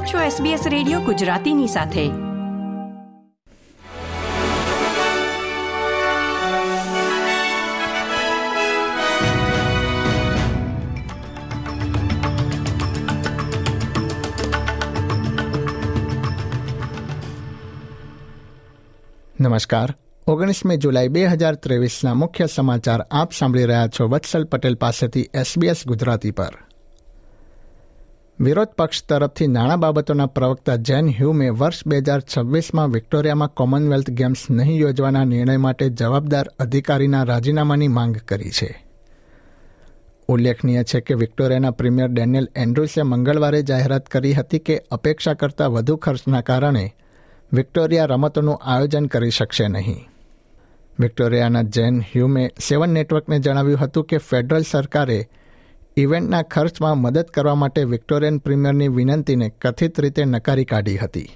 આપ છો SBS radio ગુજરાતીની સાથે. નમસ્કાર. ઓગણીસમી જુલાઈ બે હજાર ત્રેવીસના મુખ્ય સમાચાર આપ સાંભળી રહ્યા છો વત્સલ પટેલ પાસેથી એસબીએસ ગુજરાતી પર. વિરોધ પક્ષ તરફથી નાણાં બાબતોના પ્રવક્તા જેન હ્યુમે વર્ષ બે હજાર છવ્વીસમાં વિક્ટોરિયામાં કોમનવેલ્થ ગેમ્સ નહીં યોજવાના નિર્ણય માટે જવાબદાર અધિકારીના રાજીનામાની માંગ કરી છે. ઉલ્લેખનીય છે કે વિક્ટોરિયાના પ્રીમિયર ડેનિયલ એન્ડ્રુસે મંગળવારે જાહેરાત કરી હતી કે અપેક્ષા કરતાં વધુ ખર્ચના કારણે વિક્ટોરિયા રમતોનું આયોજન કરી શકશે નહીં. વિક્ટોરિયાના જેન હ્યુમે સેવન નેટવર્કને જણાવ્યું હતું કે ફેડરલ સરકારે ઇવેન્ટના ખર્ચમાં મદદ કરવા માટે વિક્ટોરિયન પ્રીમિયરની વિનંતીને કથિત રીતે નકારી કાઢી હતી.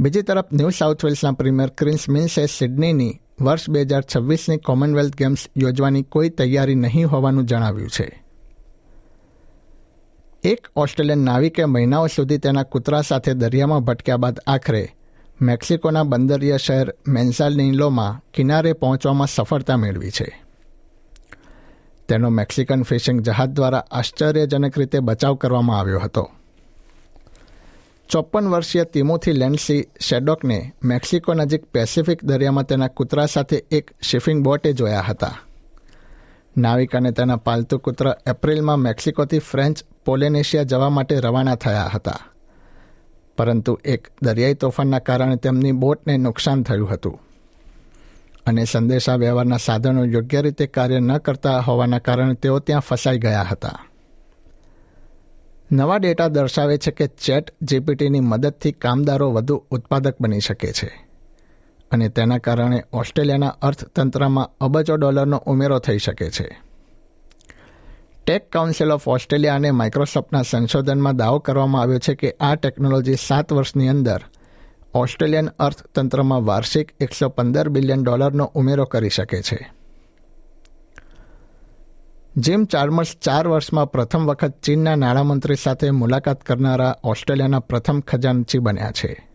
બીજી તરફ, ન્યૂ સાઉથ વેલ્સના પ્રીમિયર ક્રિન્સ મિન્સે સિડનીની વર્ષ બે હજાર છવ્વીસની કોમનવેલ્થ ગેમ્સ યોજવાની કોઈ તૈયારી નહીં હોવાનું જણાવ્યું છે. એક ઓસ્ટ્રેલિયન નાવિકે મહિનાઓ સુધી તેના કૂતરા સાથે દરિયામાં ભટક્યા બાદ આખરે મેક્સિકોના બંદરીય શહેર મેન્સાલિનોમાં કિનારે પહોંચવામાં સફળતા મેળવી છે. તેનો મેક્સિકન ફિશિંગ જહાજ દ્વારા આશ્ચર્યજનક રીતે બચાવ કરવામાં આવ્યો હતો. ચોપન વર્ષીય તિમોથી લેન્ડસી શેડોકને મેક્સિકો નજીક પેસિફિક દરિયામાં તેના કૂતરા સાથે એક શિપિંગ બોટે જોયા હતા. નાવિક અને તેના પાલતુ કૂતર એપ્રિલમાં મેક્સિકોથી ફ્રેન્ચ પોલેનેશિયા જવા માટે રવાના થયા હતા. પરંતુ એક દરિયાઈ તોફાનના કારણે તેમની બોટને નુકસાન થયું હતું. અને સંદેશા વ્યવહારના સાધનો યોગ્ય રીતે કાર્ય ન કરતા હોવાના કારણે તેઓ ત્યાં ફસાઈ ગયા હતા. નવા ડેટા દર્શાવે છે કે ચેટ જીપીટીની મદદથી કામદારો વધુ ઉત્પાદક બની શકે છે. અને તેના કારણે ઓસ્ટ્રેલિયાના અર્થતંત્રમાં અબજો ડોલરનો ઉમેરો થઈ શકે છે. ટેક કાઉન્સિલ ઓફ ઓસ્ટ્રેલિયા અને માઇક્રોસોફ્ટના સંશોધનમાં દાવો કરવામાં આવ્યો છે કે આ ટેકનોલોજી સાત વર્ષની અંદર ઓસ્ટ્રેલિયન અર્થતંત્રમાં વાર્ષિક એકસો પંદર બિલિયન ડોલરનો ઉમેરો કરી શકે છે. જેમ ચાર્મર્સ ચાર વર્ષમાં પ્રથમ વખત ચીનના નાણામંત્રી સાથે મુલાકાત કરનારા ઓસ્ટ્રેલિયાના પ્રથમ ખજાનચી બન્યા છે,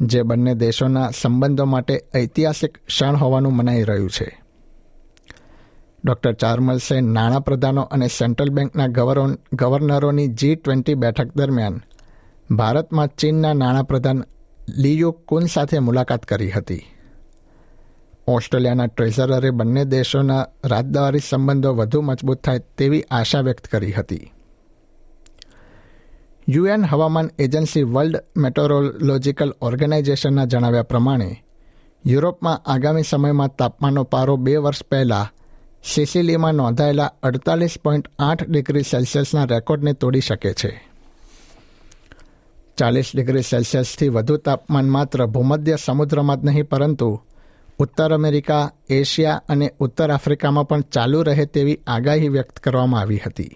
જે બંને દેશોના સંબંધો માટે ઐતિહાસિક ક્ષણ હોવાનું મનાઈ રહ્યું છે. ડોક્ટર ચાર્મલ્સે નાણાપ્રધાનો અને સેન્ટ્રલ બેંકના ગવર્નરોની જી ટ્વેન્ટી બેઠક દરમિયાન ભારતમાં ચીનના નાણાપ્રધાન લીયુ કુન સાથે મુલાકાત કરી હતી? ઓસ્ટ્રેલિયાના ટ્રેઝરરે બંને દેશોના રાજદ્વારી સંબંધો વધુ મજબૂત થાય તેવી આશા વ્યક્ત કરી હતી. યુએન હવામાન એજન્સી વર્લ્ડ મેટોરોલોજીકલ ઓર્ગેનાઇઝેશનના જણાવ્યા પ્રમાણે, યુરોપમાં આગામી સમયમાં તાપમાનનો પારો બે વર્ષ પહેલાં સિસિલીમાં નોંધાયેલા અડતાલીસ પોઈન્ટ આઠ ડિગ્રી સેલ્સિયસના રેકોર્ડને તોડી શકે છે. ચાલીસ ડિગ્રી સેલ્સિયસથી વધુ તાપમાન માત્ર ભૂમધ્ય સમુદ્રમાં જ નહીં પરંતુ ઉત્તર અમેરિકા એશિયા અને ઉત્તર આફ્રિકામાં પણ ચાલુ રહે તેવી આગાહી વ્યક્ત કરવામાં આવી હતી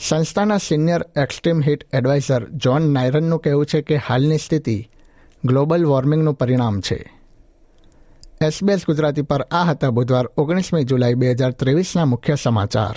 સંસ્થાના senior extreme heat adviser John નાયરનનું કહેવું છે કે હાલની સ્થિતિ ગ્લોબલ વોર્મિંગનું પરિણામ છે એસબીએસ ગુજરાતી પર આ હતા બુધવાર ઓગણીસમી જુલાઈ બે હજાર ત્રેવીસના મુખ્ય સમાચાર